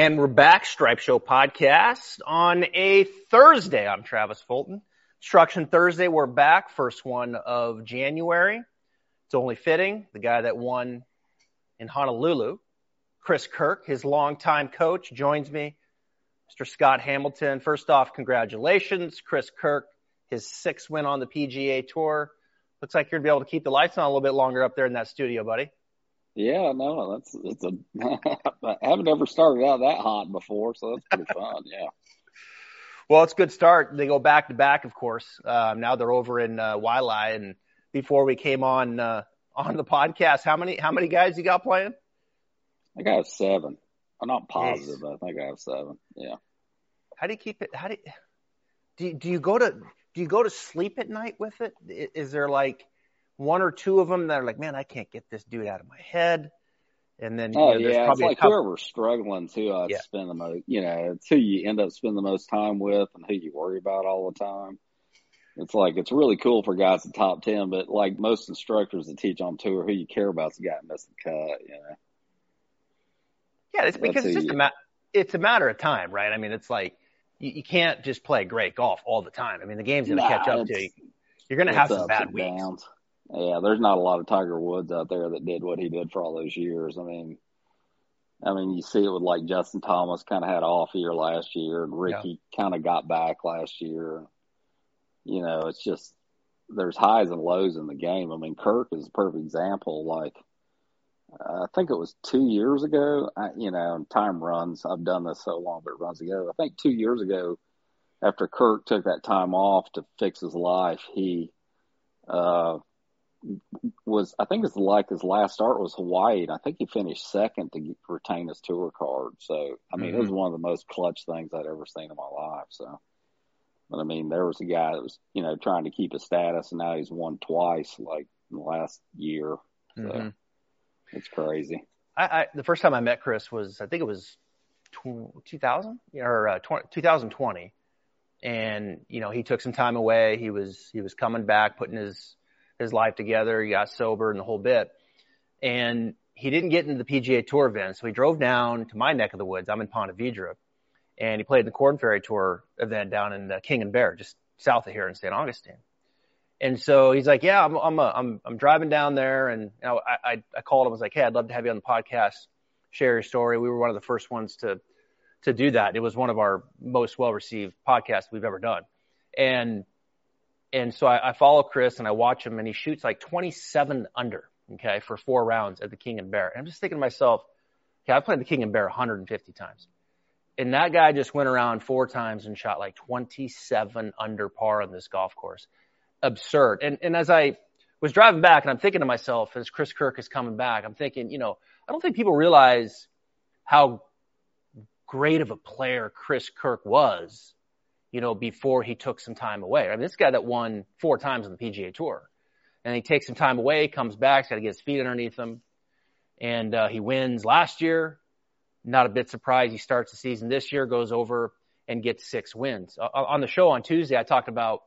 And we're back, Stripe Show podcast on a Thursday. I'm Travis Fulton. Instruction Thursday, we're back. First one of January. It's only fitting. The guy that won in Honolulu, Chris Kirk, his longtime coach, joins me. Mr. Scott Hamilton. First off, congratulations. Chris Kirk, his sixth win on the PGA Tour. Looks like you're going to be able to keep the lights on a little bit longer up there in that studio, buddy. Yeah, no, that's it's a. I haven't ever started out that hot before, so that's pretty fun. Yeah. Well, it's a good start. They go back to back, of course. Um, now they're over in uh, Waialae, and before we came on uh, on the podcast, how many how many guys you got playing? I got seven. I'm not positive, but I think I have seven. Yeah. How do you keep it? How do you, do you, do you go to do you go to sleep at night with it? Is there like one or two of them that are like, man, I can't get this dude out of my head. And then, oh you know, yeah, it's like couple... whoever's struggling too, uh, yeah. spend the most, you know, it's who you end up spending the most time with and who you worry about all the time. It's like it's really cool for guys in top ten, but like most instructors that teach on tour, who you care about is the guy that missed the cut, you know. Yeah, it's because it's just you... a ma- it's a matter of time, right? I mean, it's like you, you, can't just play great golf all the time. I mean, the game's going to nah, catch up to you. You're going to have some bad weeks. Downs yeah, there's not a lot of Tiger Woods out there that did what he did for all those years. I mean, I mean, you see it with like Justin Thomas kind of had an off year last year, and Rickie yeah. kind of got back last year. You know, it's just there's highs and lows in the game. I mean, Kirk is a perfect example. Like, I think it was two years ago. I, you know, time runs. I've done this so long, but it runs ago. I think two years ago, after Kirk took that time off to fix his life, he uh, was I think it's like his last start was Hawaii, and I think he finished second to retain his tour card. So I mean, mm-hmm. it was mm-hmm. one of the most clutch things I'd ever seen in my life. So, but I mean, there was a guy that was you know trying to keep his status, and now he's won twice, like in the last year. So mm-hmm. it's crazy. I, I, the first time I met Chris was I think it was 2000 or uh, 20, 2020, and you know he took some time away. He was he was coming back, putting his his life together. He got sober and the whole bit. And he didn't get into the PGA Tour event. So he drove down to my neck of the woods. I'm in Ponte Vedra. And he played in the Korn Ferry Tour event down in uh, King and Bear, just south of here in St. Augustine. And so he's like, yeah, I'm, I'm, a, I'm, I'm driving down there. And you know, I, I, I called him. I was like, hey, I'd love to have you on the podcast, share your story. We were one of the first ones to, to do that. It was one of our most well received podcasts we've ever done. And and so I, I follow Chris and I watch him and he shoots like 27 under, okay, for four rounds at the King and Bear. And I'm just thinking to myself, okay, I've played the King and Bear 150 times. And that guy just went around four times and shot like 27 under par on this golf course. Absurd. And, and as I was driving back and I'm thinking to myself, as Chris Kirk is coming back, I'm thinking, you know, I don't think people realize how great of a player Chris Kirk was you know, before he took some time away. I mean, this guy that won four times on the PGA Tour, and he takes some time away, comes back, he's got to get his feet underneath him, and uh, he wins last year. Not a bit surprised. He starts the season this year, goes over and gets six wins. Uh, on the show on Tuesday, I talked about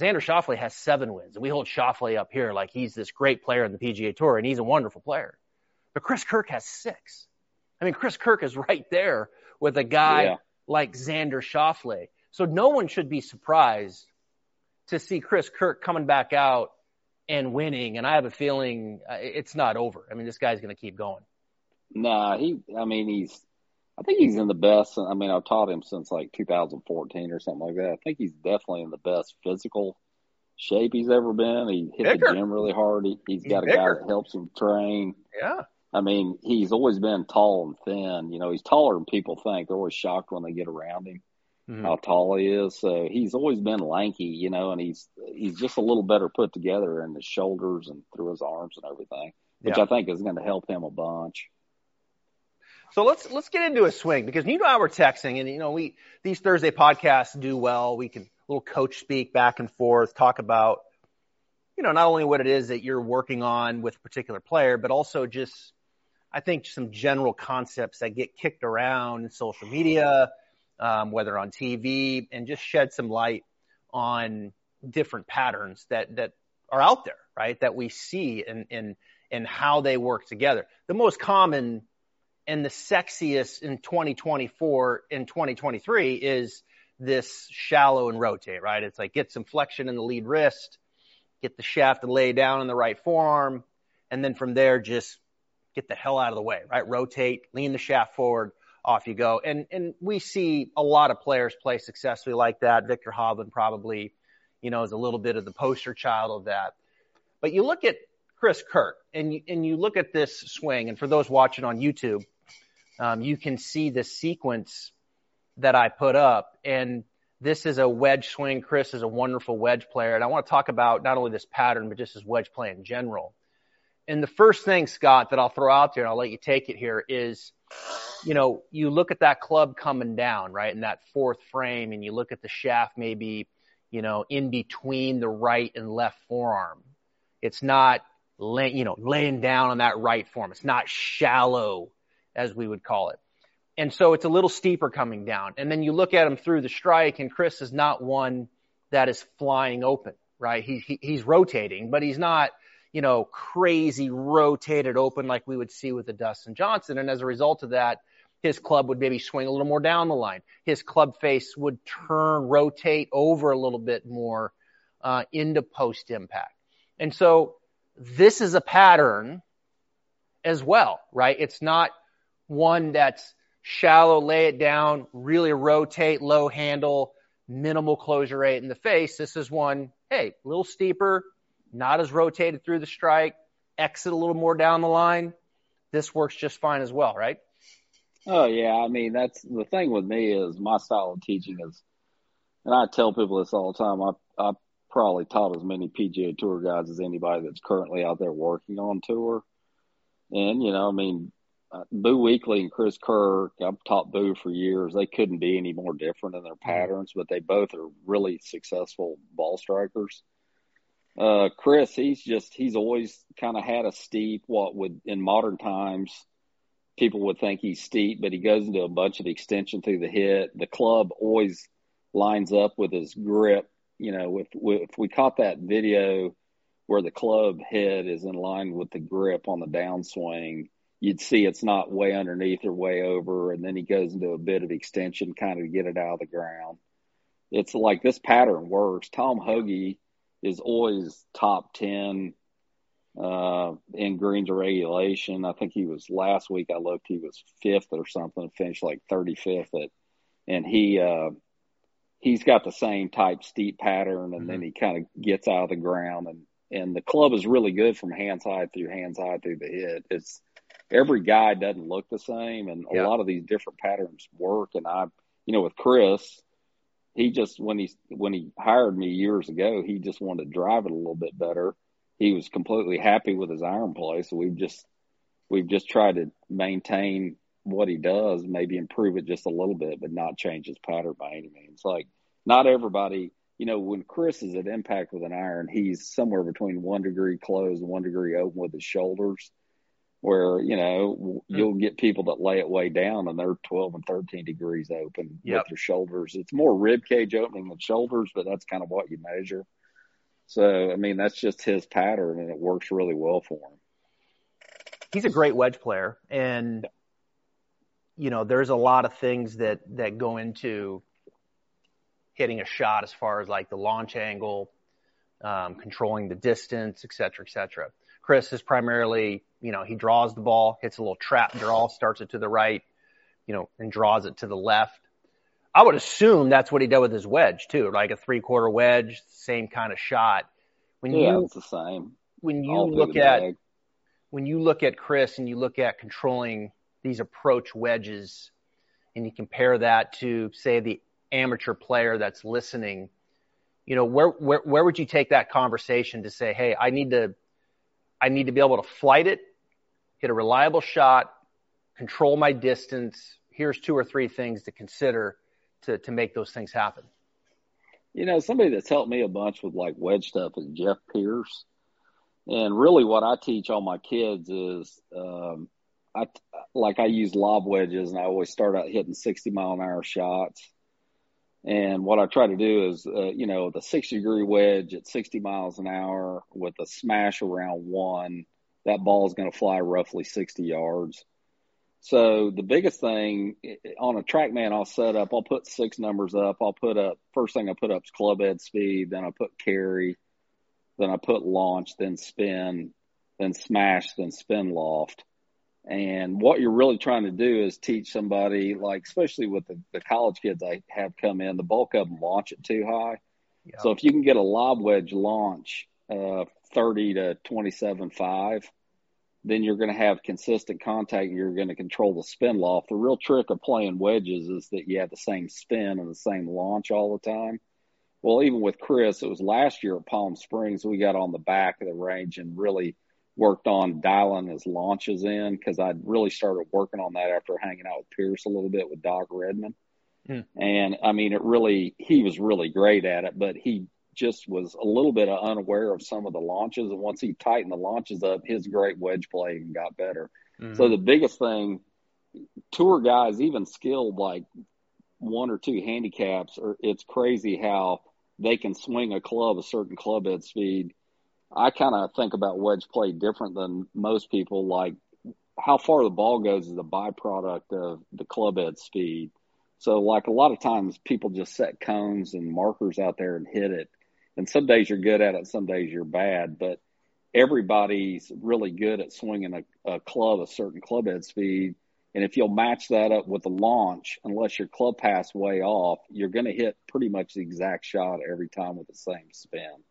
Xander Schauffele has seven wins, and we hold Schauffele up here like he's this great player in the PGA Tour, and he's a wonderful player. But Chris Kirk has six. I mean, Chris Kirk is right there with a guy yeah. like Xander Schauffele so no one should be surprised to see Chris Kirk coming back out and winning. And I have a feeling uh, it's not over. I mean, this guy's going to keep going. Nah, he, I mean, he's, I think he's in the best. I mean, I've taught him since like 2014 or something like that. I think he's definitely in the best physical shape he's ever been. He hit bigger. the gym really hard. He, has got a bigger. guy that helps him train. Yeah. I mean, he's always been tall and thin. You know, he's taller than people think. They're always shocked when they get around him mm-hmm. how tall he is. So he's always been lanky, you know, and he's he's just a little better put together in his shoulders and through his arms and everything, which yeah. I think is going to help him a bunch. So let's let's get into a swing because you know how we're texting and you know we these Thursday podcasts do well. We can little coach speak back and forth, talk about you know not only what it is that you're working on with a particular player, but also just I think some general concepts that get kicked around in social media, um, whether on TV, and just shed some light on different patterns that that are out there, right? That we see and and and how they work together. The most common And the sexiest in 2024 and 2023 is this shallow and rotate, right? It's like get some flexion in the lead wrist, get the shaft to lay down in the right forearm, and then from there just get the hell out of the way, right? Rotate, lean the shaft forward, off you go. And and we see a lot of players play successfully like that. Viktor Hovland probably, you know, is a little bit of the poster child of that. But you look at Chris Kirk and you, and you look at this swing, and for those watching on YouTube, um, you can see the sequence that I put up. And this is a wedge swing. Chris is a wonderful wedge player. And I want to talk about not only this pattern, but just his wedge play in general. And the first thing, Scott, that I'll throw out there, and I'll let you take it here, is, you know, you look at that club coming down, right, in that fourth frame, and you look at the shaft maybe, you know, in between the right and left forearm. It's not, lay, you know, laying down on that right form. It's not shallow, as we would call it. And so it's a little steeper coming down. And then you look at him through the strike, and Chris is not one that is flying open, right? He, he he's rotating, but he's not you know, crazy rotated open like we would see with the Dustin Johnson. And as a result of that, his club would maybe swing a little more down the line. His club face would turn, rotate over a little bit more uh, into post impact. And so this is a pattern as well, right? It's not one that's shallow, lay it down, really rotate, low handle, minimal closure rate in the face. This is one, hey, a little steeper, not as rotated through the strike, exit a little more down the line, this works just fine as well, right? Oh yeah, I mean that's the thing with me is my style of teaching is, and I tell people this all the time. I I probably taught as many PGA Tour guys as anybody that's currently out there working on tour, and you know, I mean, uh, Boo Weekley and Chris Kirk. I've taught Boo for years. They couldn't be any more different in their mm-hmm. patterns, but they both are really successful ball strikers. Uh, Chris, he's just he's always kind of had a steep. What would in modern times people would think he's steep, but he goes into a bunch of extension through the hit. The club always lines up with his grip. You know, if, if we caught that video where the club head is in line with the grip on the downswing, you'd see it's not way underneath or way over, and then he goes into a bit of extension kind of to get it out of the ground. It's like this pattern works. Tom Hoge is always top 10 uh, in greens regulation. I think he was last week. I looked, he was fifth or something, finished like 35th at, and he, uh, he's got the same type steep pattern and mm-hmm. then he kind of gets out of the ground and, and the club is really good from hands high through hands high through the hit. It's every guy doesn't look the same and a lot of these different patterns work. And I, you know, with Chris, he just when he when he hired me years ago, he just wanted to drive it a little bit better. He was completely happy with his iron play, so we've just we've just tried to maintain what he does, maybe improve it just a little bit, but not change his pattern by any means. Like not everybody, you know, when Chris is at impact with an iron, he's somewhere between one degree closed and one degree open with his shoulders where you know hmm. you'll get people that lay it way down and they're 12 and 13 degrees open yep. with their shoulders. It's more rib cage opening than shoulders but that's kind of what you measure. So i mean that's just his pattern and it works really well for him. He's a great wedge player and you know there's a lot of things that that go into hitting a shot as far as like the launch angle um, controlling the distance et cetera et cetera chris is primarily you know, he draws the ball, hits a little trap draw, starts it to the right, you know, and draws it to the left. I would assume that's what he did with his wedge too, like a three quarter wedge, same kind of shot. When yeah, you, it's the same. When you All look at, bag. when you look at Chris and you look at controlling these approach wedges and you compare that to say the amateur player that's listening, you know, where, where, where would you take that conversation to say, Hey, I need to, I need to be able to flight it hit a reliable shot, control my distance. Here's two or three things to consider to, to make those things happen. You know, somebody that's helped me a bunch with like wedge stuff is Jeff Pierce. And really what I teach all my kids is, um, I, like I use lob wedges and I always start out hitting 60 mile an hour shots. And what I try to do is, uh, you know, the 60 degree wedge at 60 miles an hour with a smash around one that ball is going to fly roughly 60 yards. So the biggest thing on a TrackMan, I'll set up. I'll put six numbers up. I'll put up first thing I put up is club head speed. Then I put carry. Then I put launch. Then spin. Then smash. Then spin loft. And what you're really trying to do is teach somebody, like especially with the, the college kids I have come in, the bulk of them launch it too high. So if you can get a lob wedge launch uh, 30 to 27.5, then you're going to have consistent contact and you're going to control the spin loft. The real trick of playing wedges is that you have the same spin and the same launch all the time. Well, even with Chris, it was last year at Palm Springs, we got on the back of the range and really worked on dialing his launches in because I'd really started working on that after hanging out with Pierce a little bit with Doc Redman. Hmm. And I mean, it really, he was really great at it, but he just was a little bit unaware of some of the launches. And once he tightened the launches up, his great wedge play got better. Mm-hmm. So the biggest thing, tour guys, even skilled like one or two handicaps, or it's crazy how they can swing a club a certain club head speed. I kind of think about wedge play different than most people. Like how far the ball goes is a byproduct of the club head speed. So like a lot of times people just set cones and markers out there and hit it and some days you're good at it, some days you're bad, but everybody's really good at swinging a, a club a certain club head speed. And if you'll match that up with the launch, unless your club path way off, you're going to hit pretty much the exact shot every time with the same spin.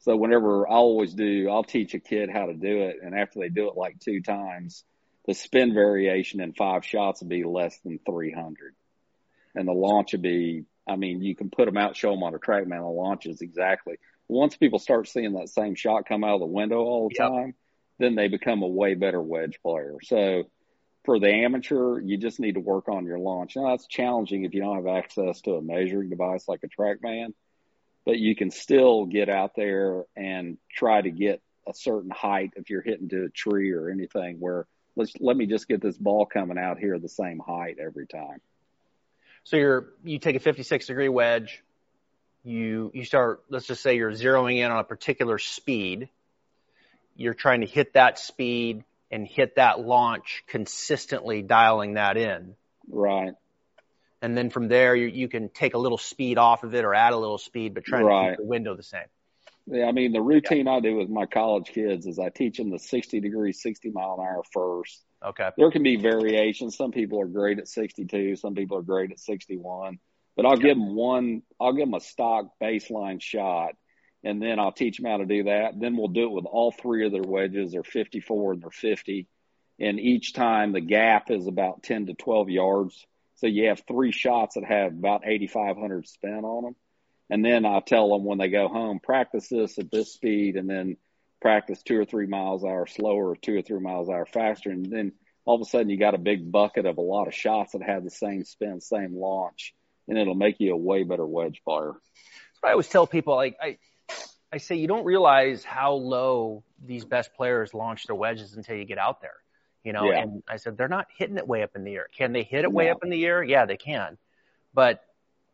So whenever I always do, I'll teach a kid how to do it. And after they do it like two times, the spin variation in five shots will be less than 300. And the launch will be I mean, you can put them out, show them on a TrackMan and launches exactly. Once people start seeing that same shot come out of the window all the yep. time, then they become a way better wedge player. So for the amateur, you just need to work on your launch. Now that's challenging if you don't have access to a measuring device like a TrackMan, but you can still get out there and try to get a certain height if you're hitting to a tree or anything where let's let me just get this ball coming out here the same height every time. So you're, you take a 56 degree wedge, you, you start, let's just say you're zeroing in on a particular speed. You're trying to hit that speed and hit that launch consistently dialing that in. Right. And then from there, you, you can take a little speed off of it or add a little speed, but trying right. to keep the window the same. Yeah, I mean, the routine yeah. I do with my college kids is I teach them the 60 degree, 60 mile an hour first. Okay. There can be variations. Some people are great at 62. Some people are great at 61. But I'll give them one, I'll give them a stock baseline shot and then I'll teach them how to do that. Then we'll do it with all three of their wedges. They're 54 and they're 50. And each time the gap is about 10 to 12 yards. So you have three shots that have about 8,500 spin on them. And then I tell them when they go home, practice this at this speed and then practice two or three miles an hour slower or two or three miles an hour faster. And then all of a sudden you got a big bucket of a lot of shots that have the same spin, same launch, and it'll make you a way better wedge player. That's what I always tell people. Like I, I say you don't realize how low these best players launch their wedges until you get out there. You know, yeah. and I said they're not hitting it way up in the air. Can they hit it way up in the air? Yeah, they can. But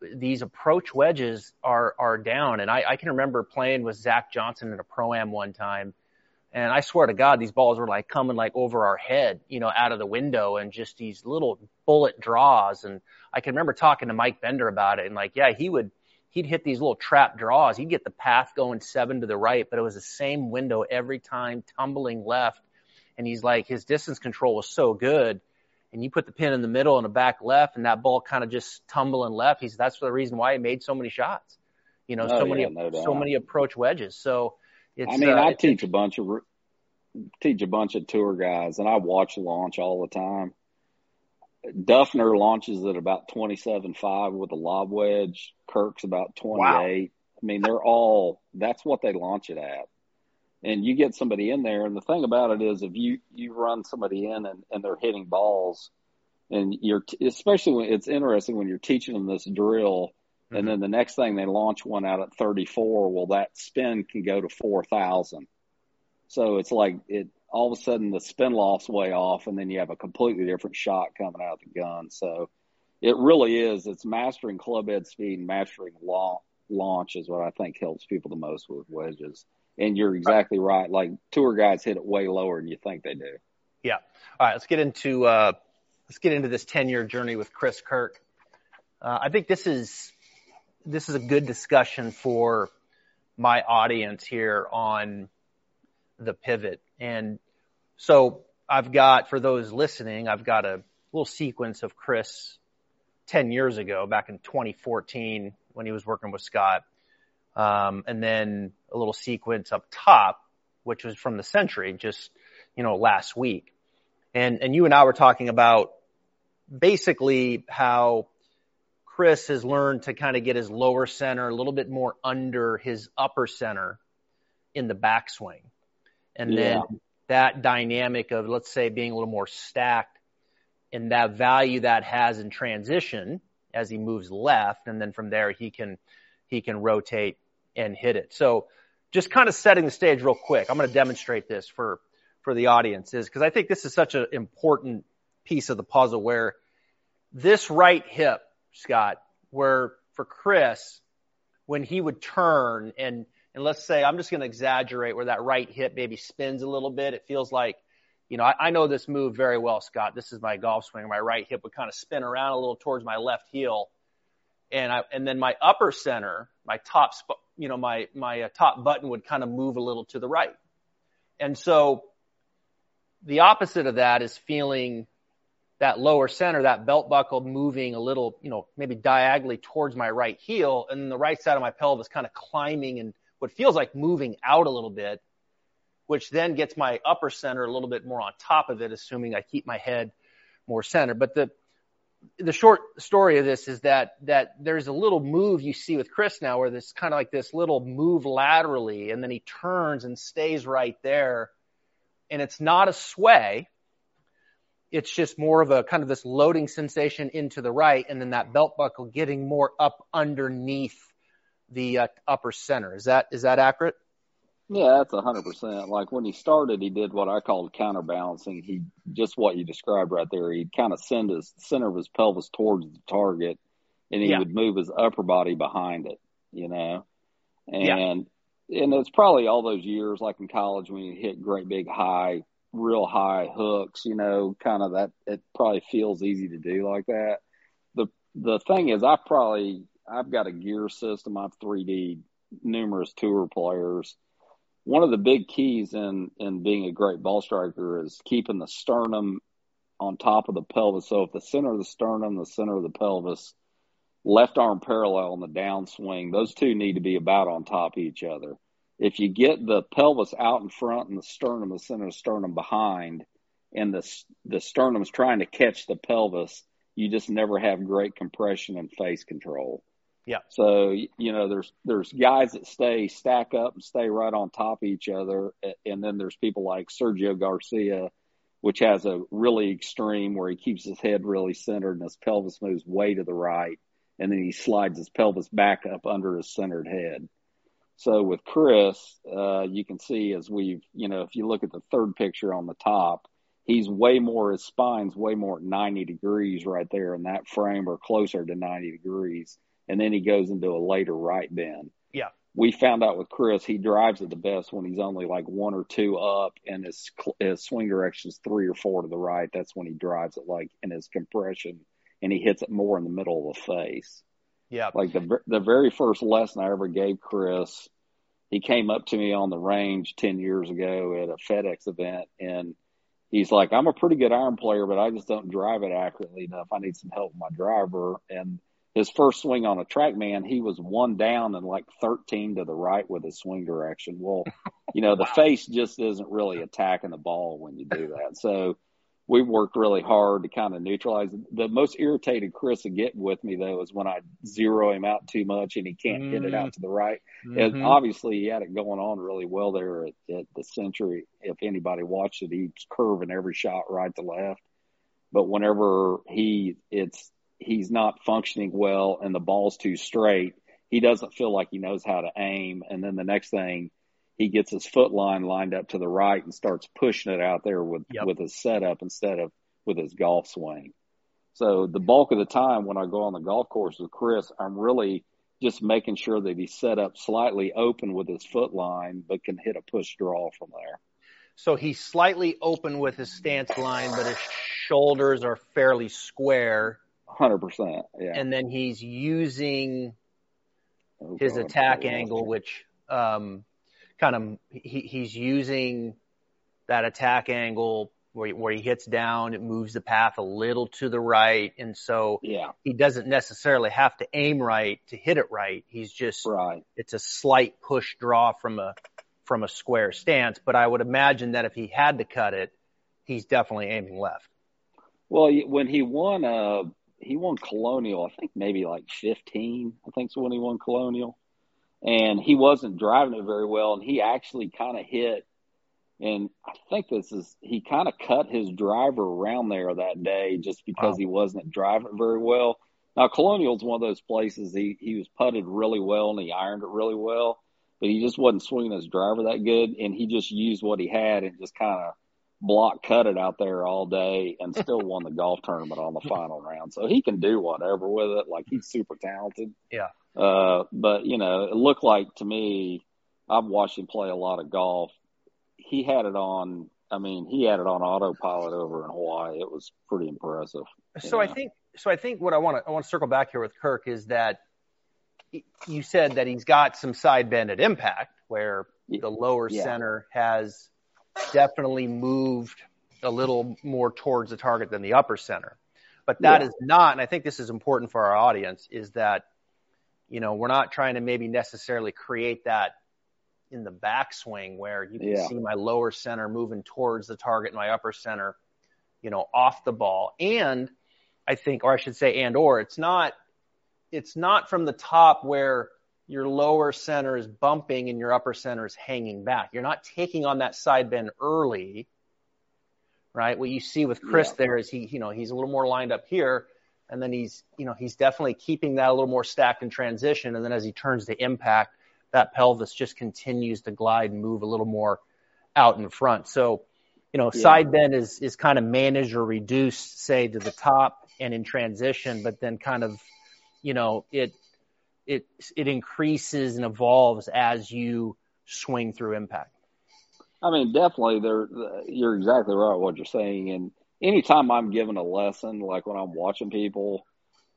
these approach wedges are are down. And I, I can remember playing with Zach Johnson in a pro am one time. And I swear to God, these balls were like coming like over our head, you know, out of the window and just these little bullet draws. And I can remember talking to Mike Bender about it and like, yeah, he would, he'd hit these little trap draws. He'd get the path going seven to the right, but it was the same window every time tumbling left. And he's like, his distance control was so good and you put the pin in the middle and a back left and that ball kind of just tumbling left. He's, that's the reason why he made so many shots, you know, oh, so yeah, many, no so many approach wedges. So it's, I mean, uh, I teach a bunch of, teach a bunch of tour guys and I watch launch all the time. Dufner launches at about 27.5 with a lob wedge. Kirk's about 28. Wow. I mean, they're all, that's what they launch it at and you get somebody in there. And the thing about it is, if you you run somebody in and, and they're hitting balls, and you're t- especially when it's interesting when you're teaching them this drill, mm-hmm. and then the next thing they launch one out at 34, well, that spin can go to 4,000. So it's like it all of a sudden the spin loft's way off, and then you have a completely different shot coming out of the gun. So it really is. It's mastering club head speed and mastering launch is what I think helps people the most with wedges. And you're exactly right. Like tour guides hit it way lower than you think they do. Yeah. All right. Let's get into uh, let's get into this 10 year journey with Chris Kirk. Uh, I think this is this is a good discussion for my audience here on the pivot. And so I've got for those listening, I've got a little sequence of Chris 10 years ago, back in 2014 when he was working with Scott. Um, and then a little sequence up top, which was from the Sentry, just, you know, last week. And, and you and I were talking about basically how Chris has learned to kind of get his lower center a little bit more under his upper center in the backswing. And yeah. then that dynamic of, let's say, being a little more stacked and that value that has in transition as he moves left. And then from there, he can, he can rotate and hit it. So just kind of setting the stage real quick. I'm going to demonstrate this for, for the audience is because I think this is such an important piece of the puzzle where this right hip, Scott, where for Chris, when he would turn and, and let's say I'm just going to exaggerate where that right hip maybe spins a little bit. It feels like, you know, I, I know this move very well, Scott. This is my golf swing. My right hip would kind of spin around a little towards my left heel. And I, and then my upper center, my top, you know, my, my uh, top button would kind of move a little to the right. And so the opposite of that is feeling that lower center, that belt buckle moving a little, you know, maybe diagonally towards my right heel and the right side of my pelvis kind of climbing and what feels like moving out a little bit, which then gets my upper center a little bit more on top of it, assuming I keep my head more centered. But the, the short story of this is that, that there's a little move you see with Chris now where this kind of like this little move laterally and then he turns and stays right there. And it's not a sway it's just more of a kind of this loading sensation into the right and then that belt buckle getting more up underneath the uh, upper center. Is that, is that accurate? Yeah, that's a hundred percent. Like when he started, he did what I called counterbalancing. He just what you described right there. He'd kind of send his center of his pelvis towards the target, and he yeah. would move his upper body behind it. You know, and yeah. and it's probably all those years, like in college when you hit great big high real high hooks, you know, kind of that it probably feels easy to do like that. The the thing is I probably I've got a gear system, I've 3D numerous tour players. One of the big keys in in being a great ball striker is keeping the sternum on top of the pelvis. So if the center of the sternum, the center of the pelvis, left arm parallel in the downswing, those two need to be about on top of each other if you get the pelvis out in front and the sternum, the center of the sternum behind, and the the sternum is trying to catch the pelvis, you just never have great compression and face control. Yeah. So you know, there's there's guys that stay stack up and stay right on top of each other, and then there's people like Sergio Garcia, which has a really extreme where he keeps his head really centered and his pelvis moves way to the right, and then he slides his pelvis back up under his centered head. So with Chris, uh, you can see as we've, you know, if you look at the third picture on the top, he's way more, his spine's way more at 90 degrees right there in that frame or closer to 90 degrees. And then he goes into a later right bend. Yeah. We found out with Chris, he drives it the best when he's only like one or two up and his, his swing direction is three or four to the right. That's when he drives it like in his compression and he hits it more in the middle of the face. Yeah. Like the the very first lesson I ever gave Chris, he came up to me on the range 10 years ago at a FedEx event and he's like, I'm a pretty good iron player, but I just don't drive it accurately enough. I need some help with my driver. And his first swing on a TrackMan, he was one down and like 13 to the right with his swing direction. Well, you know, the face just isn't really attacking the ball when you do that. So we worked really hard to kind of neutralize. The most irritated Chris would get with me though is when I zero him out too much and he can't mm-hmm. hit it out to the right. Mm-hmm. And obviously he had it going on really well there at, at the Sentry. If anybody watched it, he's curving every shot right to left. But whenever he it's he's not functioning well and the ball's too straight, he doesn't feel like he knows how to aim. And then the next thing he gets his foot line lined up to the right and starts pushing it out there with yep. with his setup instead of with his golf swing. So the bulk of the time when I go on the golf course with Chris, I'm really just making sure that he's set up slightly open with his foot line, but can hit a push draw from there. So he's slightly open with his stance line, but his shoulders are fairly square. Hundred percent, yeah. And then he's using Oh, his God, attack angle, which um, kind of he, he's using that attack angle where he, where he hits down, it moves the path a little to the right, and so Yeah, he doesn't necessarily have to aim right to hit it right. He's just right. it's a slight push draw from a from a square stance. But I would imagine that if he had to cut it, he's definitely aiming left. Well, when he won, uh, he won Colonial. I think maybe like fifteen. I think's when he won Colonial, and he wasn't driving it very well, and he actually kind of hit. And I think this is he kind of cut his driver around there that day just because Wow. he wasn't driving it very well. Now Colonial's one of those places he he was putted really well and he ironed it really well, but he just wasn't swinging his driver that good, and he just used what he had and just kind of block cut it out there all day and still won the golf tournament on the final round. So he can do whatever with it. Like he's super talented. Yeah. Uh, but you know, it looked like to me, I've watched him play a lot of golf. He had it on. I mean, he had it on autopilot over in Hawaii. It was pretty impressive. So I think so. I think what I want to I want to circle back here with Kirk is that you said that he's got some side bend at impact where the lower Yeah. center has definitely moved a little more towards the target than the upper center. But that Yeah. is not, and I think this is important for our audience, is that you know we're not trying to maybe necessarily create that in the backswing where you can Yeah. see my lower center moving towards the target, and my upper center, you know, off the ball. And I think, or I should say, and or it's not, it's not from the top where your lower center is bumping and your upper center is hanging back. You're not taking on that side bend early, right? What you see with Chris Yeah. there is he, you know, he's a little more lined up here, and then he's, you know, he's definitely keeping that a little more stacked in transition, and then as he turns to impact, that pelvis just continues to glide and move a little more out in front. So, you know, Yeah. side bend is is kind of managed or reduced, say, to the top and in transition, but then kind of, you know, it it it increases and evolves as you swing through impact. I mean, definitely, there. You're exactly right what you're saying. And anytime I'm given a lesson, like when I'm watching people,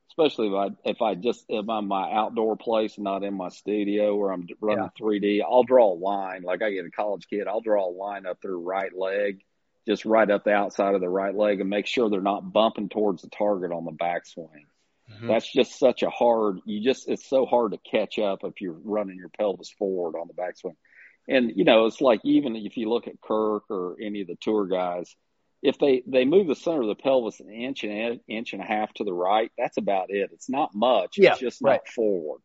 especially if I if I just if I'm my outdoor place and not in my studio where I'm running 3D, I'll draw a line. Like I get a college kid, I'll draw a line up their right leg, just right up the outside of the right leg, and make sure they're not bumping towards the target on the backswing. Mm-hmm. That's just such a hard. You just it's so hard to catch up if you're running your pelvis forward on the backswing. And you know, it's like even if you look at Kirk or any of the tour guys, if they they move the center of the pelvis an inch and an inch and a half to the right, that's about it. It's not much. Yeah, it's just right. not forward.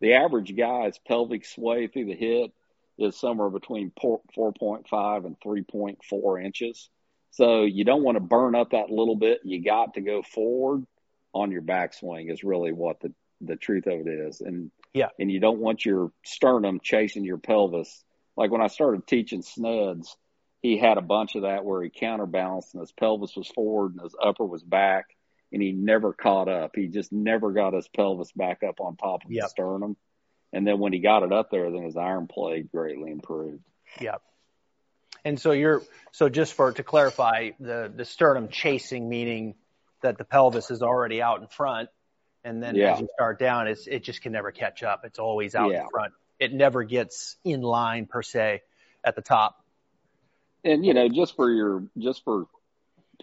The average guy's pelvic sway through the hip is somewhere between four point five and three point four inches. So you don't want to burn up that little bit. You got to go forward on your backswing is really what the the truth of it is. And Yeah. and you don't want your sternum chasing your pelvis. Like when I started teaching Sneds, he had a bunch of that where he counterbalanced and his pelvis was forward and his upper was back and he never caught up. He just never got his pelvis back up on top of Yep. the sternum. And then when he got it up there, then his iron play greatly improved. Yeah. And so you're so just for to clarify the the sternum chasing meaning that the pelvis is already out in front and then Yeah. as you start down it's it just can never catch up. It's always out Yeah. in front. It never gets in line per se at the top. And you know, just for your just for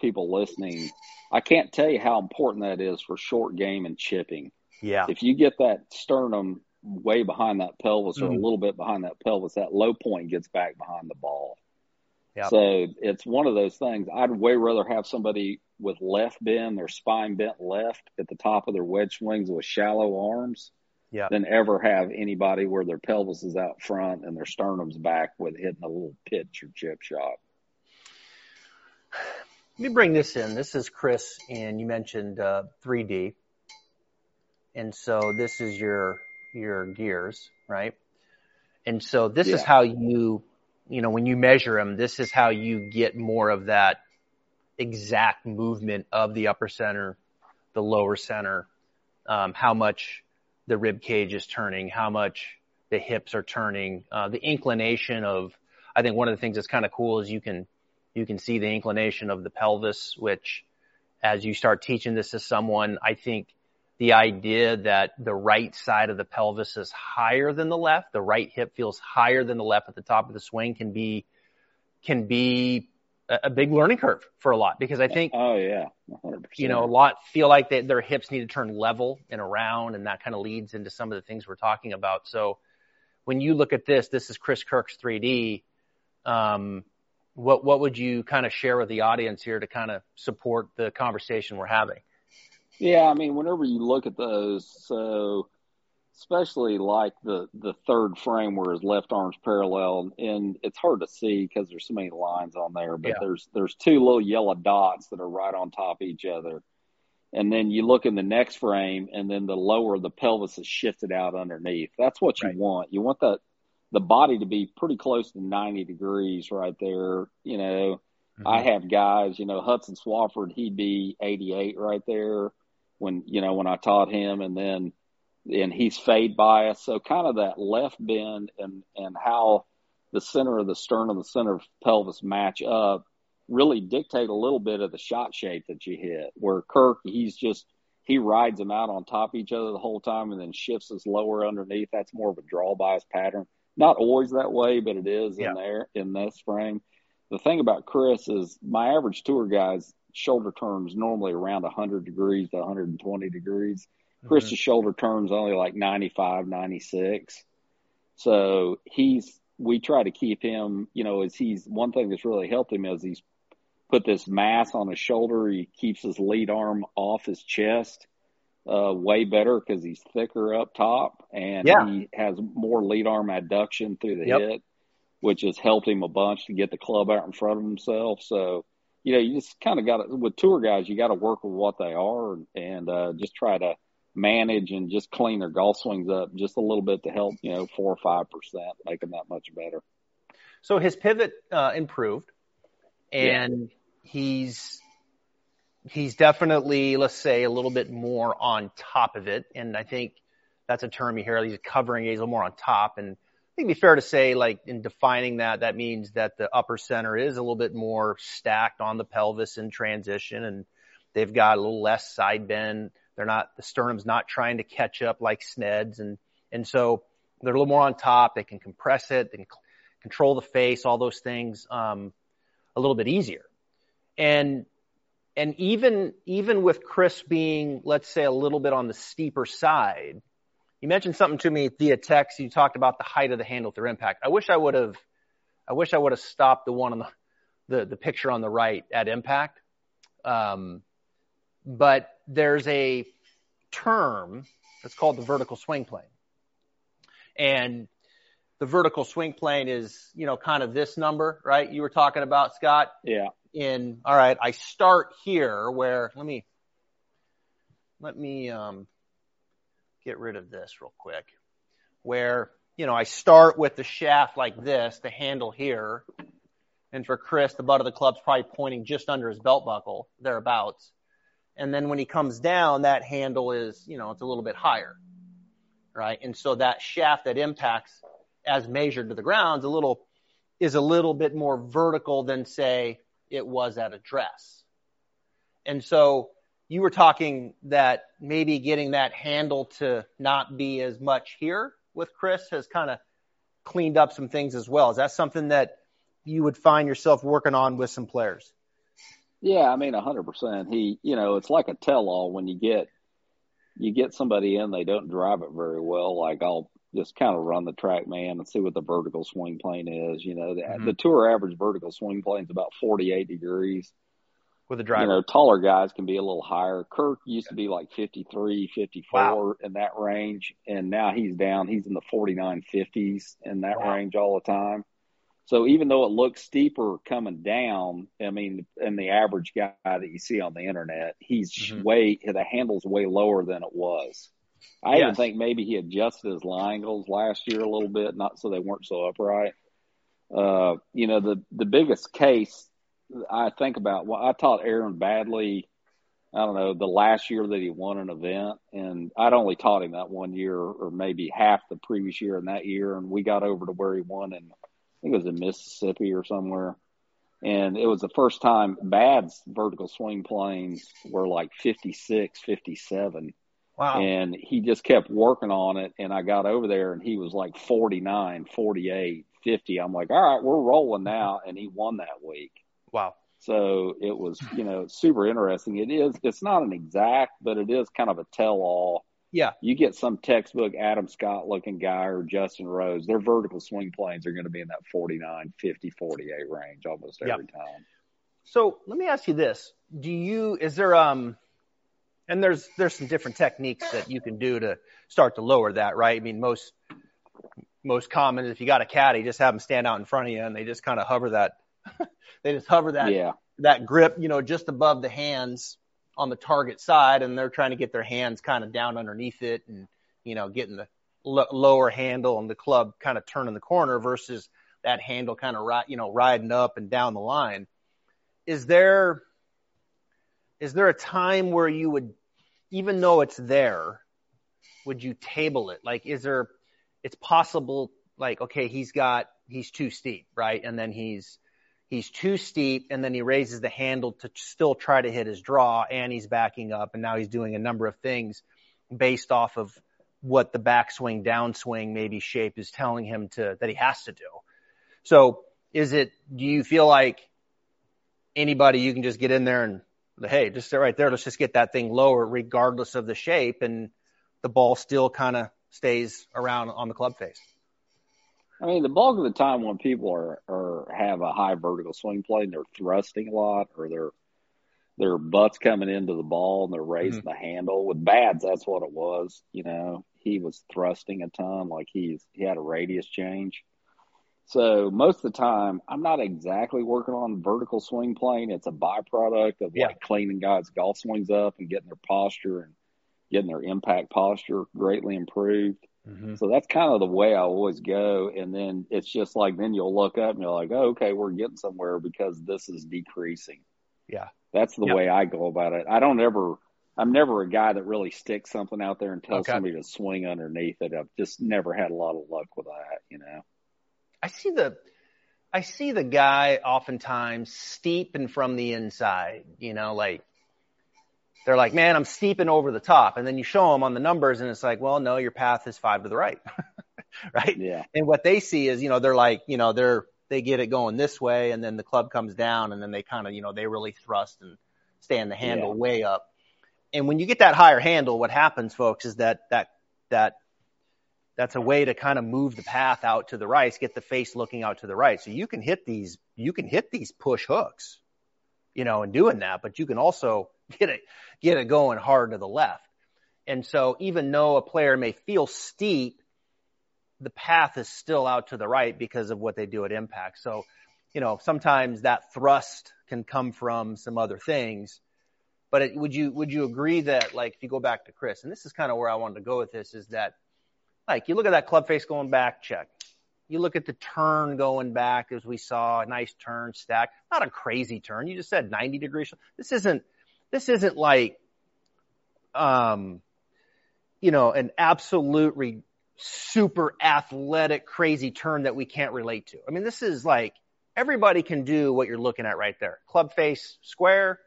people listening, I can't tell you how important that is for short game and chipping. Yeah. If you get that sternum way behind that pelvis or a Mhm. little bit behind that pelvis, that low point gets back behind the ball. Yep. So it's one of those things. I'd way rather have somebody with left bend, their spine bent left at the top of their wedge swings with shallow arms Yeah. than ever have anybody where their pelvis is out front and their sternum's back with hitting a little pitch or chip shot. Let me bring this in. This is Chris, and you mentioned uh, 3D, and so this is your your gears, right? And so this is how you, you know, when you measure them, this is how you get more of that exact movement of the upper center, the lower center, um, how much the rib cage is turning, how much the hips are turning, uh, the inclination of. I think one of the things that's kind of cool is you can you can see the inclination of the pelvis, which as you start teaching this to someone, I think the idea that the right side of the pelvis is higher than the left, the right hip feels higher than the left at the top of the swing can be, can be a, big learning curve for a lot because I think, oh yeah, 100%. you know, a lot feel like they, their hips need to turn level and around and that kind of leads into some of the things we're talking about. So when you look at this, this is Chris Kirk's 3D. Um, what, what would you kind of share with the audience here to kind of support the conversation we're having? Yeah, I mean, whenever you look at those, so especially like the the third frame where his left arm's parallel, and it's hard to see because there's so many lines on there. But Yeah. there's there's two little yellow dots that are right on top of each other, and then you look in the next frame, and then the lower the pelvis is shifted out underneath. That's what you Right. want. You want that the body to be pretty close to 90 degrees right there. You know, mm-hmm. I have guys, you know, Hudson Swafford, he'd be 88 right there when, you know, when I taught him and then, and he's fade bias. So kind of that left bend and, and how the center of the sternum, the center of pelvis match up really dictate a little bit of the shot shape that you hit where Kirk, he's just, he rides them out on top of each other the whole time and then shifts his lower underneath. That's more of a draw bias pattern. Not always that way, but it is Yeah. in there in this frame the thing about Chris is my average tour guy's shoulder turns normally around 100 degrees to 120 degrees. Chris's shoulder turns only like 95, 96. So he's, we try to keep him, you know, as he's, one thing that's really helped him is he's put this mass on his shoulder. He keeps his lead arm off his chest, uh, way better because he's thicker up top and Yeah. he has more lead arm adduction through the Yep. hip which has helped him a bunch to get the club out in front of himself. So, you know, you just kind of got to, with tour guys, you got to work with what they are and, and uh, just try to manage and just clean their golf swings up just a little bit to help, you know, four or 5%, make them that much better. So his pivot uh, improved, and he's he's definitely, let's say, a little bit more on top of it. And I think that's a term you hear. He's covering he's a little more on top. And I think it'd be fair to say, like in defining that, that means that the upper center is a little bit more stacked on the pelvis in transition, and they've got a little less side bend. They're not the sternum's not trying to catch up like Sned's, and and so they're a little more on top. They can compress it, c- control the face, all those things um, a little bit easier. And and even even with Chris being, let's say, a little bit on the steeper side, you mentioned something to me via text. You talked about the height of the handle through impact. I wish I would have, I wish I would have stopped the one on the the, the picture on the right at impact. Um, but there's a term that's called the vertical swing plane, and the vertical swing plane is, you know, kind of this number, right? You were talking about Scott Yeah. in, all right, I start here where, let me, let me, um, get rid of this real quick where, you know, I start with the shaft like this, the handle here. And for Chris, the butt of the club's probably pointing just under his belt buckle, thereabouts. And then when he comes down, that handle is, you know, it's a little bit higher, right? And so that shaft that impacts as measured to the ground is a little, is a little bit more vertical than say it was at address. And so you were talking that maybe getting that handle to not be as much here with Chris has kind of cleaned up some things as well. Is that something that you would find yourself working on with some players? Yeah, I mean, a hundred percent. He, you know, it's like a tell-all when you get you get somebody in, they don't drive it very well. Like I'll just kind of run the TrackMan and see what the vertical swing plane is. You know, the, Mhm. the tour average vertical swing plane is about forty-eight degrees. With a You know, taller guys can be a little higher. Kirk used to be like 53, 54 Wow. in that range, and now he's down. He's in the 49, 50s in that Wow. range all the time. So even though it looks steeper coming down, I mean, and the average guy that you see on the internet, he's Mhm. way the handle's way lower than it was. I even think maybe he adjusted his lie angles last year a little bit, not so they weren't so upright. Uh, you know, the the biggest case I think about. Well, I taught Aaron Baddeley. I don't know the last year that he won an event, and I'd only taught him that one year, or maybe half the previous year and that year, and we got over to where he won, and I think it was in Mississippi or somewhere. And it was the first time Bad's vertical swing planes were like 56, 57. Wow. And he just kept working on it. And I got over there and he was like 49, 48, 50. I'm like, all right, we're rolling now. And he won that week. Wow. So it was, you know, super interesting. It is, it's not an exact, but it is kind of a tell all. Yeah. You get some textbook Adam Scott looking guy or Justin Rose, their vertical swing planes are going to be in that 49, 50, 48 range almost every Yep. time. So let me ask you this: Do you is there um, and there's there's some different techniques that you can do to start to lower that, right? I mean, most most common is if you got a caddy, just have them stand out in front of you and they just kind of hover that, they just hover that Yeah. that grip, you know, just above the hands on the target side, and they're trying to get their hands kind of down underneath it, and you know, getting the lo- lower handle and the club kind of turning the corner versus that handle kind of ri- you know riding up and down the line. Is there is there a time where you would, even though it's there, would you table it? Like, is there? It's possible. Like, okay, he's got he's too steep, right? And then he's he's too steep and then he raises the handle to still try to hit his draw and he's backing up and now he's doing a number of things based off of what the backswing downswing maybe shape is telling him to that he has to do. So is it do you feel like anybody you can just get in there and hey, just sit right there, let's just get that thing lower regardless of the shape and the ball still kind of stays around on the club face. I mean, the bulk of the time when people are, are have a high vertical swing plane, they're thrusting a lot or their their butts coming into the ball and they're raising mm-hmm. the handle. With Bads, that's what it was. You know, he was thrusting a ton, like he's he had a radius change. So most of the time, I'm not exactly working on vertical swing plane. It's a byproduct of Yeah. like cleaning guys' golf swings up and getting their posture and getting their impact posture greatly improved. Mm-hmm. So that's kind of the way I always go. And then it's just like, then you'll look up and you're like, oh, okay, we're getting somewhere because this is decreasing. Yeah. That's the Yep. way I go about it. I don't ever, I'm never a guy that really sticks something out there and tells Okay. somebody to swing underneath it. I've just never had a lot of luck with that, you know? I see the I see the guy oftentimes steeping from the inside, you know, like they're like, man, I'm steeping over the top. And then you show them on the numbers and it's like, well, no, your path is five to the right. right. Yeah. And what they see is, you know, they're like, you know, they're, they get it going this way and then the club comes down and then they kind of, you know, they really thrust and stand the handle Yeah. way up. And when you get that higher handle, what happens, folks, is that, that, that, that's a way to kind of move the path out to the right, get the face looking out to the right. So you can hit these, you can hit these push hooks, you know, and doing that, but you can also get it, get it going hard to the left. And so even though a player may feel steep, the path is still out to the right because of what they do at impact. So, you know, sometimes that thrust can come from some other things. But it, would you would you agree that like if you go back to Chris, and this is kind of where I wanted to go with this, is that like you look at that club face going back, check. You look at the turn going back as we saw, a nice turn stack, not a crazy turn. You just said 90 degrees. This isn't this isn't like um you know an absolute re- super athletic crazy turn that we can't relate to. I mean, this is like everybody can do what you're looking at right there. Club face square,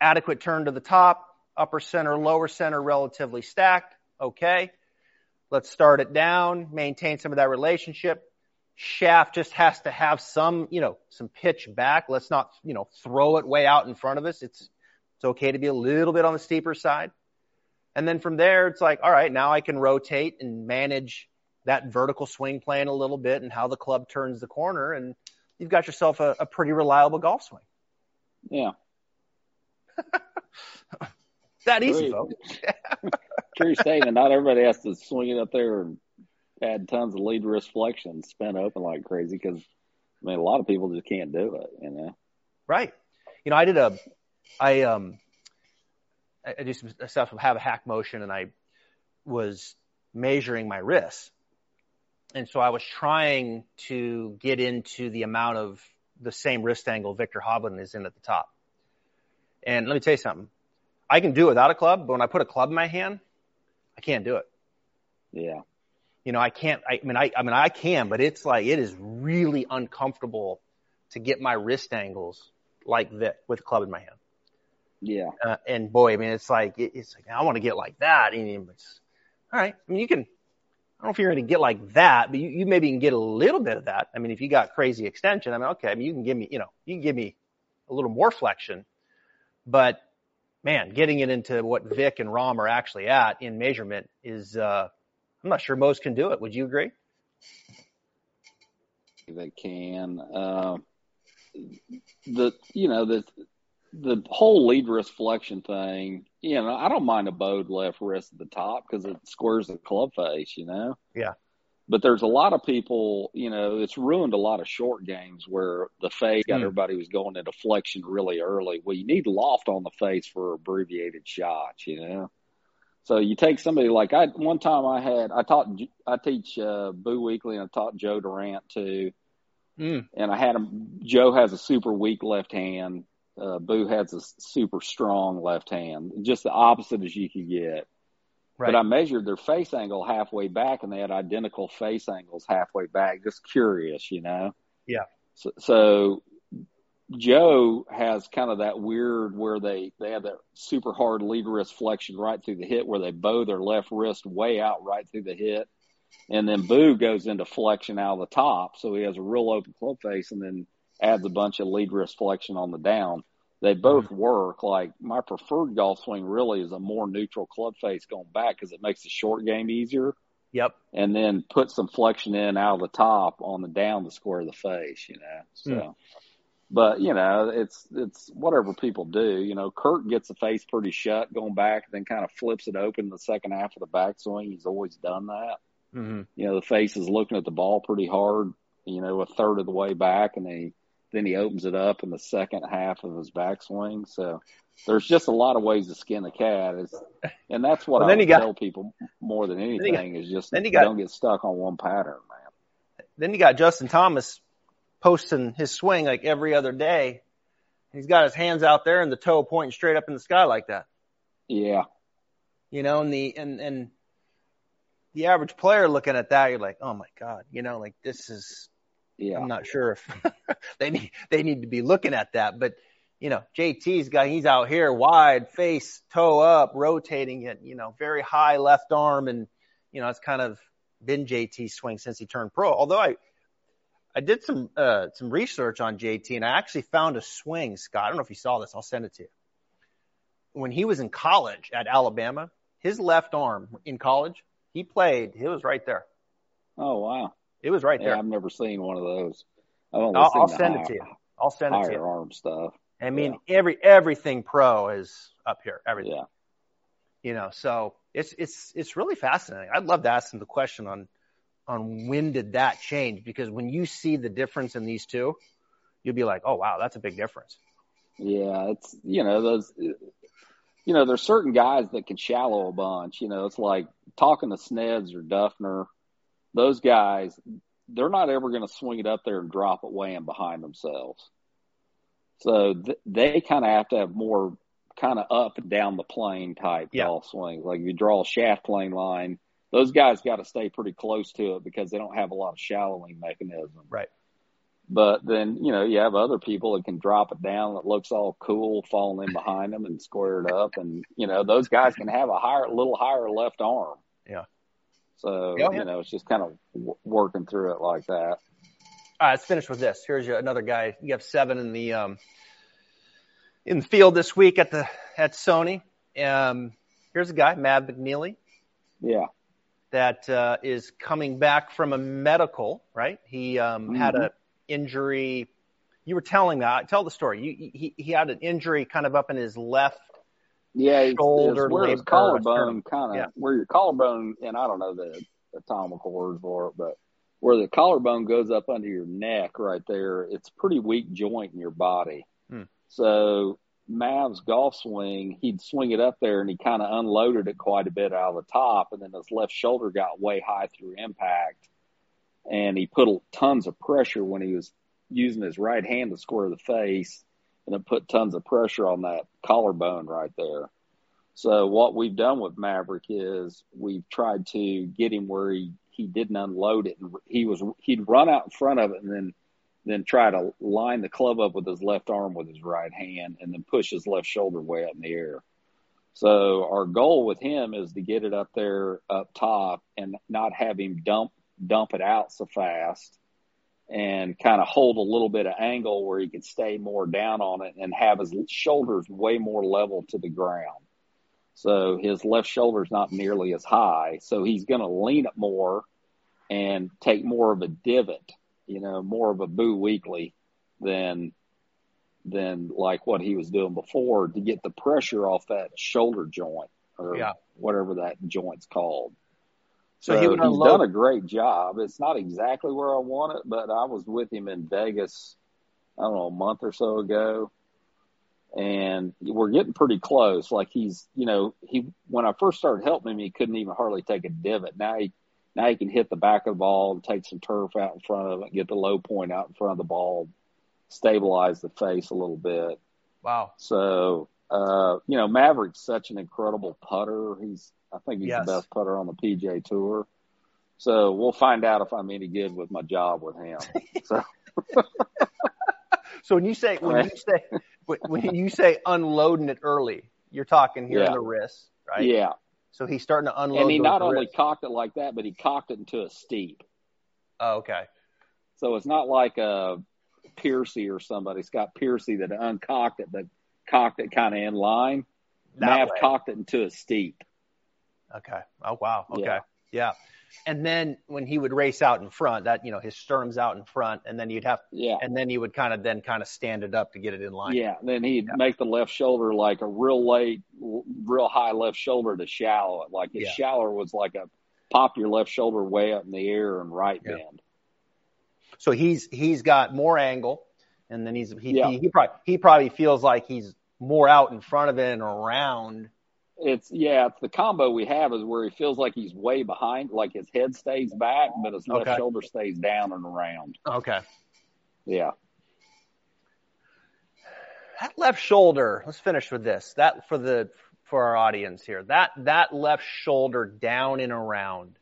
adequate turn to the top, upper center, lower center relatively stacked. Okay. Let's start it down, maintain some of that relationship. Shaft just has to have some, you know, some pitch back. Let's not, you know, throw it way out in front of us. It's, it's okay to be a little bit on the steeper side. And then from there, it's like, all right, now I can rotate and manage that vertical swing plane a little bit and how the club turns the corner. And you've got yourself a, a pretty reliable golf swing. Yeah. That easy, Great. folks. True statement. Not everybody has to swing it up there and add tons of lead wrist flexion spin open like crazy because, I mean, a lot of people just can't do it, you know? Right. You know, I did a, I, um, I I do some stuff, have a HackMotion and I was measuring my wrists. And so I was trying to get into the amount of the same wrist angle Viktor Hovland is in at the top. And let me tell you something. I can do it without a club, but when I put a club in my hand, I can't do it. Yeah. You know, I can't, I, I mean, I, I mean, I can, but it's like, it is really uncomfortable to get my wrist angles like that with a club in my hand. Yeah. Uh, and boy, I mean, it's like, it, it's like, I want to get like that. And it's, all right. I mean, you can, I don't know if you're going to get like that, but you, you maybe can get a little bit of that. I mean, if you got crazy extension, I mean, okay, I mean, you can give me, you know, you can give me a little more flexion, but man, getting it into what Vic and Rahm are actually at in measurement is, uh, I'm not sure most can do it. Would you agree? They can. Uh, the you know the the whole lead wrist flexion thing. You know, I don't mind a bowed left wrist at the top because it squares the club face. You know. Yeah. But there's a lot of people, you know, it's ruined a lot of short games where the face got Mm. everybody was going into flexion really early. Well, you need loft on the face for abbreviated shots, you know. So you take somebody like I one time I had I taught I teach uh, Boo Weekley and I taught Joe Durant too, Mm. and I had him. Joe has a super weak left hand. Uh, Boo has a super strong left hand, just the opposite as you could get. Right. But I measured their face angle halfway back, and they had identical face angles halfway back. Just curious, you know. Yeah. So, so Joe has kind of that weird where they they have that super hard lead wrist flexion right through the hit, where they bow their left wrist way out right through the hit, and then Boo goes into flexion out of the top, so he has a real open club face, and then adds a bunch of lead wrist flexion on the down. They both work. Like my preferred golf swing really is a more neutral club face going back because it makes the short game easier Yep. and then put some flexion in out of the top on the down to square of the face, you know. So, Mm. but you know, it's it's whatever people do. You know, Kirk gets the face pretty shut going back, then kind of flips it open the second half of the backswing. He's always done that. hmm You know, the face is looking at the ball pretty hard. You know, a third of the way back, and he then he opens it up in the second half of his backswing. So. There's just a lot of ways to skin the cat, is, and that's what Well, I then would you got- tell people more than you got- anything is just then you got- don't get stuck on one pattern, man. Then you got Justin Thomas posting his swing like every other day. He's got his hands out there and the toe pointing straight up in the sky like that. Yeah, You know, and the and and the average player looking at that, you're like, oh my god, you know, like this is. Yeah, I'm not sure if they need they need to be looking at that, but you know, JT's guy, he's out here wide, face, toe up, rotating it, you know, very high left arm, and you know, it's kind of been JT's swing since he turned pro. Although I, I did some uh, some research on JT, and I actually found a swing, Scott. I don't know if you saw this. I'll send it to you. When he was in college at Alabama, his left arm in college, he played. It was right there. Oh wow, It was right yeah, there. I've never seen one of those. I've only I'll, I'll send it to you. I'll send it to you. arm stuff. I mean, every everything pro is up here. Everything, Yeah, you know. So it's it's it's really fascinating. I'd love to ask them the question on on when did that change? Because when you see the difference in these two, you'll be like, oh wow, that's a big difference. yeah. It's you know those. You know, there's certain guys that can shallow a bunch. You know, it's like talking to Sneds or Dufner. Those guys, they're not ever going to swing it up there and drop it way in behind themselves. So th- they kind of have to have more kind of up and down the plane type Yeah. golf swings. Like if you draw a shaft plane line, those guys got to stay pretty close to it because they don't have a lot of shallowing mechanism. Right. But then, you know, you have other people that can drop it down that looks all cool falling in behind them and square it up. And, you know, those guys can have a higher, little higher left arm. Yeah. So, Yeah, yeah. you know, it's just kind of w- working through it like that. All right, let's finish with this. Here's your, another guy. You have seven in the um, in the field this week at the at Sony. Um, here's a guy, Mav McNealy. Yeah. that uh, is coming back from a medical, right? He um, had Mhm. a injury. You were telling that. Tell the story. You, he he had an injury kind of up in his left. Yeah, it's, Shoulder, it's where his collarbone kind of Yeah. where your collarbone, and I don't know the anatomical word for it, but where the collarbone goes up under your neck, right there, it's a pretty weak joint in your body. Hmm. So Mav's golf swing, he'd swing it up there, and he kind of unloaded it quite a bit out of the top, and then his left shoulder got way high through impact, and he put tons of pressure when he was using his right hand to square the face and it put tons of pressure on that collarbone right there. So what we've done with Maverick is we've tried to get him where he, he didn't unload it and he was he'd run out in front of it and then then try to line the club up with his left arm with his right hand, and then push his left shoulder way up in the air. So our goal with him is to get it up there up top and not have him dump dump it out so fast and kind of hold a little bit of angle where he can stay more down on it and have his shoulders way more level to the ground. So his left shoulder's not nearly as high. So he's going to lean it more and take more of a divot, you know, more of a Boo Weekley than than like what he was doing before to get the pressure off that shoulder joint or yeah. whatever that joint's called. So, so he he's unload. done a great job. It's not exactly where I want it, but I was with him in Vegas, I don't know, a month or so ago. And we're getting pretty close. Like he's, you know, he, when I first started helping him, he couldn't even hardly take a divot. Now he, now he can hit the back of the ball and take some turf out in front of it, get the low point out in front of the ball, stabilize the face a little bit. Wow. So, uh, you know, Maverick's such an incredible putter. He's, I think he's yes. the best putter on the PGA Tour. So we'll find out if I'm any good with my job with him. So, so when you say when you say when you say unloading it early, you're talking here yeah. in the wrist, right? Yeah. So he's starting to unload. And he not only wrists. cocked it like that, but he cocked it into a steep. Oh, okay. So it's not like a Piercy or somebody, Scott Piercy, that uncocked it, but cocked it kind of in line. That Mav way. cocked it into a steep. Okay. Oh wow. Okay. Yeah. yeah. And then when he would race out in front, that you know his sternum's out in front, and then you'd have, yeah, and then he would kind of then kind of stand it up to get it in line. Yeah, then he'd yeah. make the left shoulder like a real late, real high left shoulder to shallow it. Like his yeah. shallower was like a pop your left shoulder way up in the air and right yeah. bend. So he's he's got more angle, and then he's he, yeah. he he probably he probably feels like he's more out in front of it and around it's yeah, it's the combo we have is where he feels like he's way behind, like his head stays back, but his left okay. shoulder stays down and around. Okay. Yeah. That left shoulder. Let's finish with this. That for the for our audience here. That that left shoulder down and around.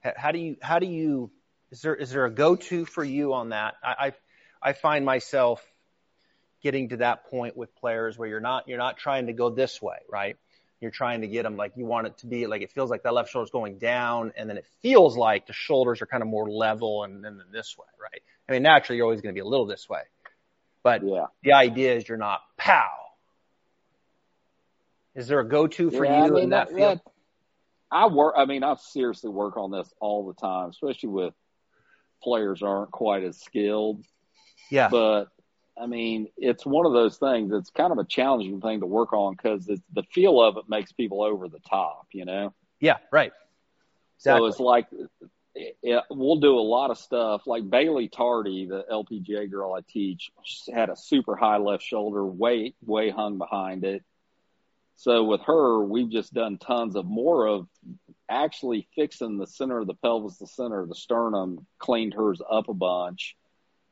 How do you how do you is there is there a go to for you on that? I, I I find myself getting to that point with players where you're not you're not trying to go this way, right? You're trying to get them like you want it to be like it feels like that left shoulder's going down, and then it feels like the shoulders are kind of more level and then this way, right? I mean, naturally you're always going to be a little this way, but yeah. the idea is you're not pow. Is there a go-to for yeah, you I mean, in that, that field? That, I work. I mean, I seriously work on this all the time, especially with players aren't quite as skilled. Yeah. But I mean, it's one of those things. It's kind of a challenging thing to work on because the feel of it makes people over the top, you know? Yeah, right. Exactly. So it's like it, we'll do a lot of stuff. Like Bailey Tardy, the LPGA girl I teach, had a super high left shoulder, way way hung behind it. So with her, we've just done tons of more of actually fixing the center of the pelvis, the center of the sternum, cleaned hers up a bunch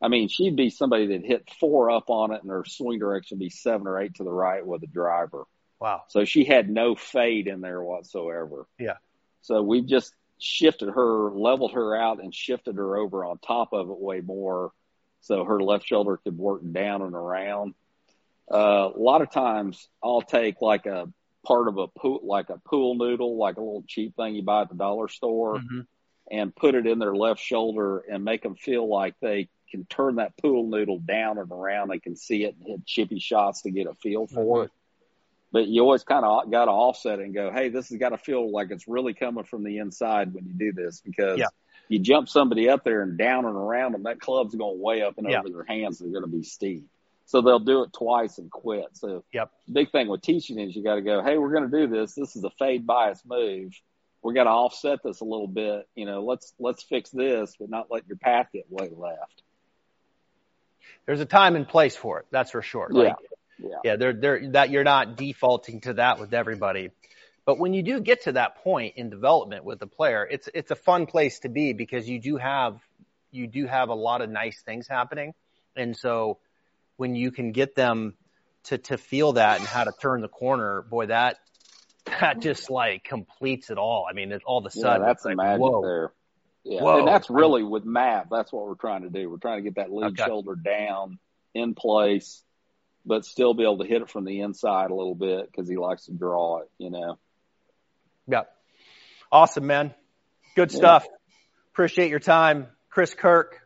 I mean, she'd be somebody that hit four up on it and her swing direction would be seven or eight to the right with a driver. Wow. So she had no fade in there whatsoever. Yeah. So we've just shifted her, leveled her out and shifted her over on top of it way more so her left shoulder could work down and around. Uh, a lot of times I'll take like a part of a pool, like a pool noodle, like a little cheap thing you buy at the dollar store mm-hmm. and put it in their left shoulder and make them feel like they can turn that pool noodle down and around. They can see it and hit chippy shots to get a feel for mm-hmm. it. But you always kind of got to offset it and go, hey, this has got to feel like it's really coming from the inside when you do this because yeah. you jump somebody up there and down and around them, that club's going way up and yeah. over their hands. They're going to be steep. So they'll do it twice and quit. So yep. the big thing with teaching is you got to go, hey, we're going to do this. This is a fade bias move. We got to offset this a little bit. You know, let's let's fix this, but not let your path get way left there's a time and place for it. That's for sure. Like, yeah. Yeah. Yeah. They're, they're, that you're not defaulting to that with everybody. But when you do get to that point in development with the player, it's, it's a fun place to be because you do have, you do have a lot of nice things happening. And so when you can get them to, to feel that and how to turn the corner, boy, that, that just like completes it all. I mean, it's all of a sudden, yeah, that's the like, magic whoa. there. Yeah, Whoa. and that's really with Matt. That's what we're trying to do. We're trying to get that lead Okay. shoulder down in place, but still be able to hit it from the inside a little bit because he likes to draw it. You know. Yeah. Awesome, man. Good Yeah. stuff. Appreciate your time. Chris Kirk.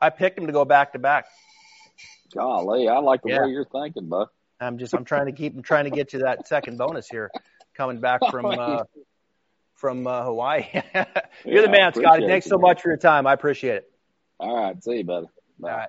I picked him to go back to back. Golly, I like the Yeah. way you're thinking, Buck. I'm just I'm trying to keep I'm trying to get you that second bonus here coming back from uh from uh, Hawaii. You're Yeah, the man, Scotty. Thanks so much for your time. I appreciate it. All right, see you, buddy. Bye. All right.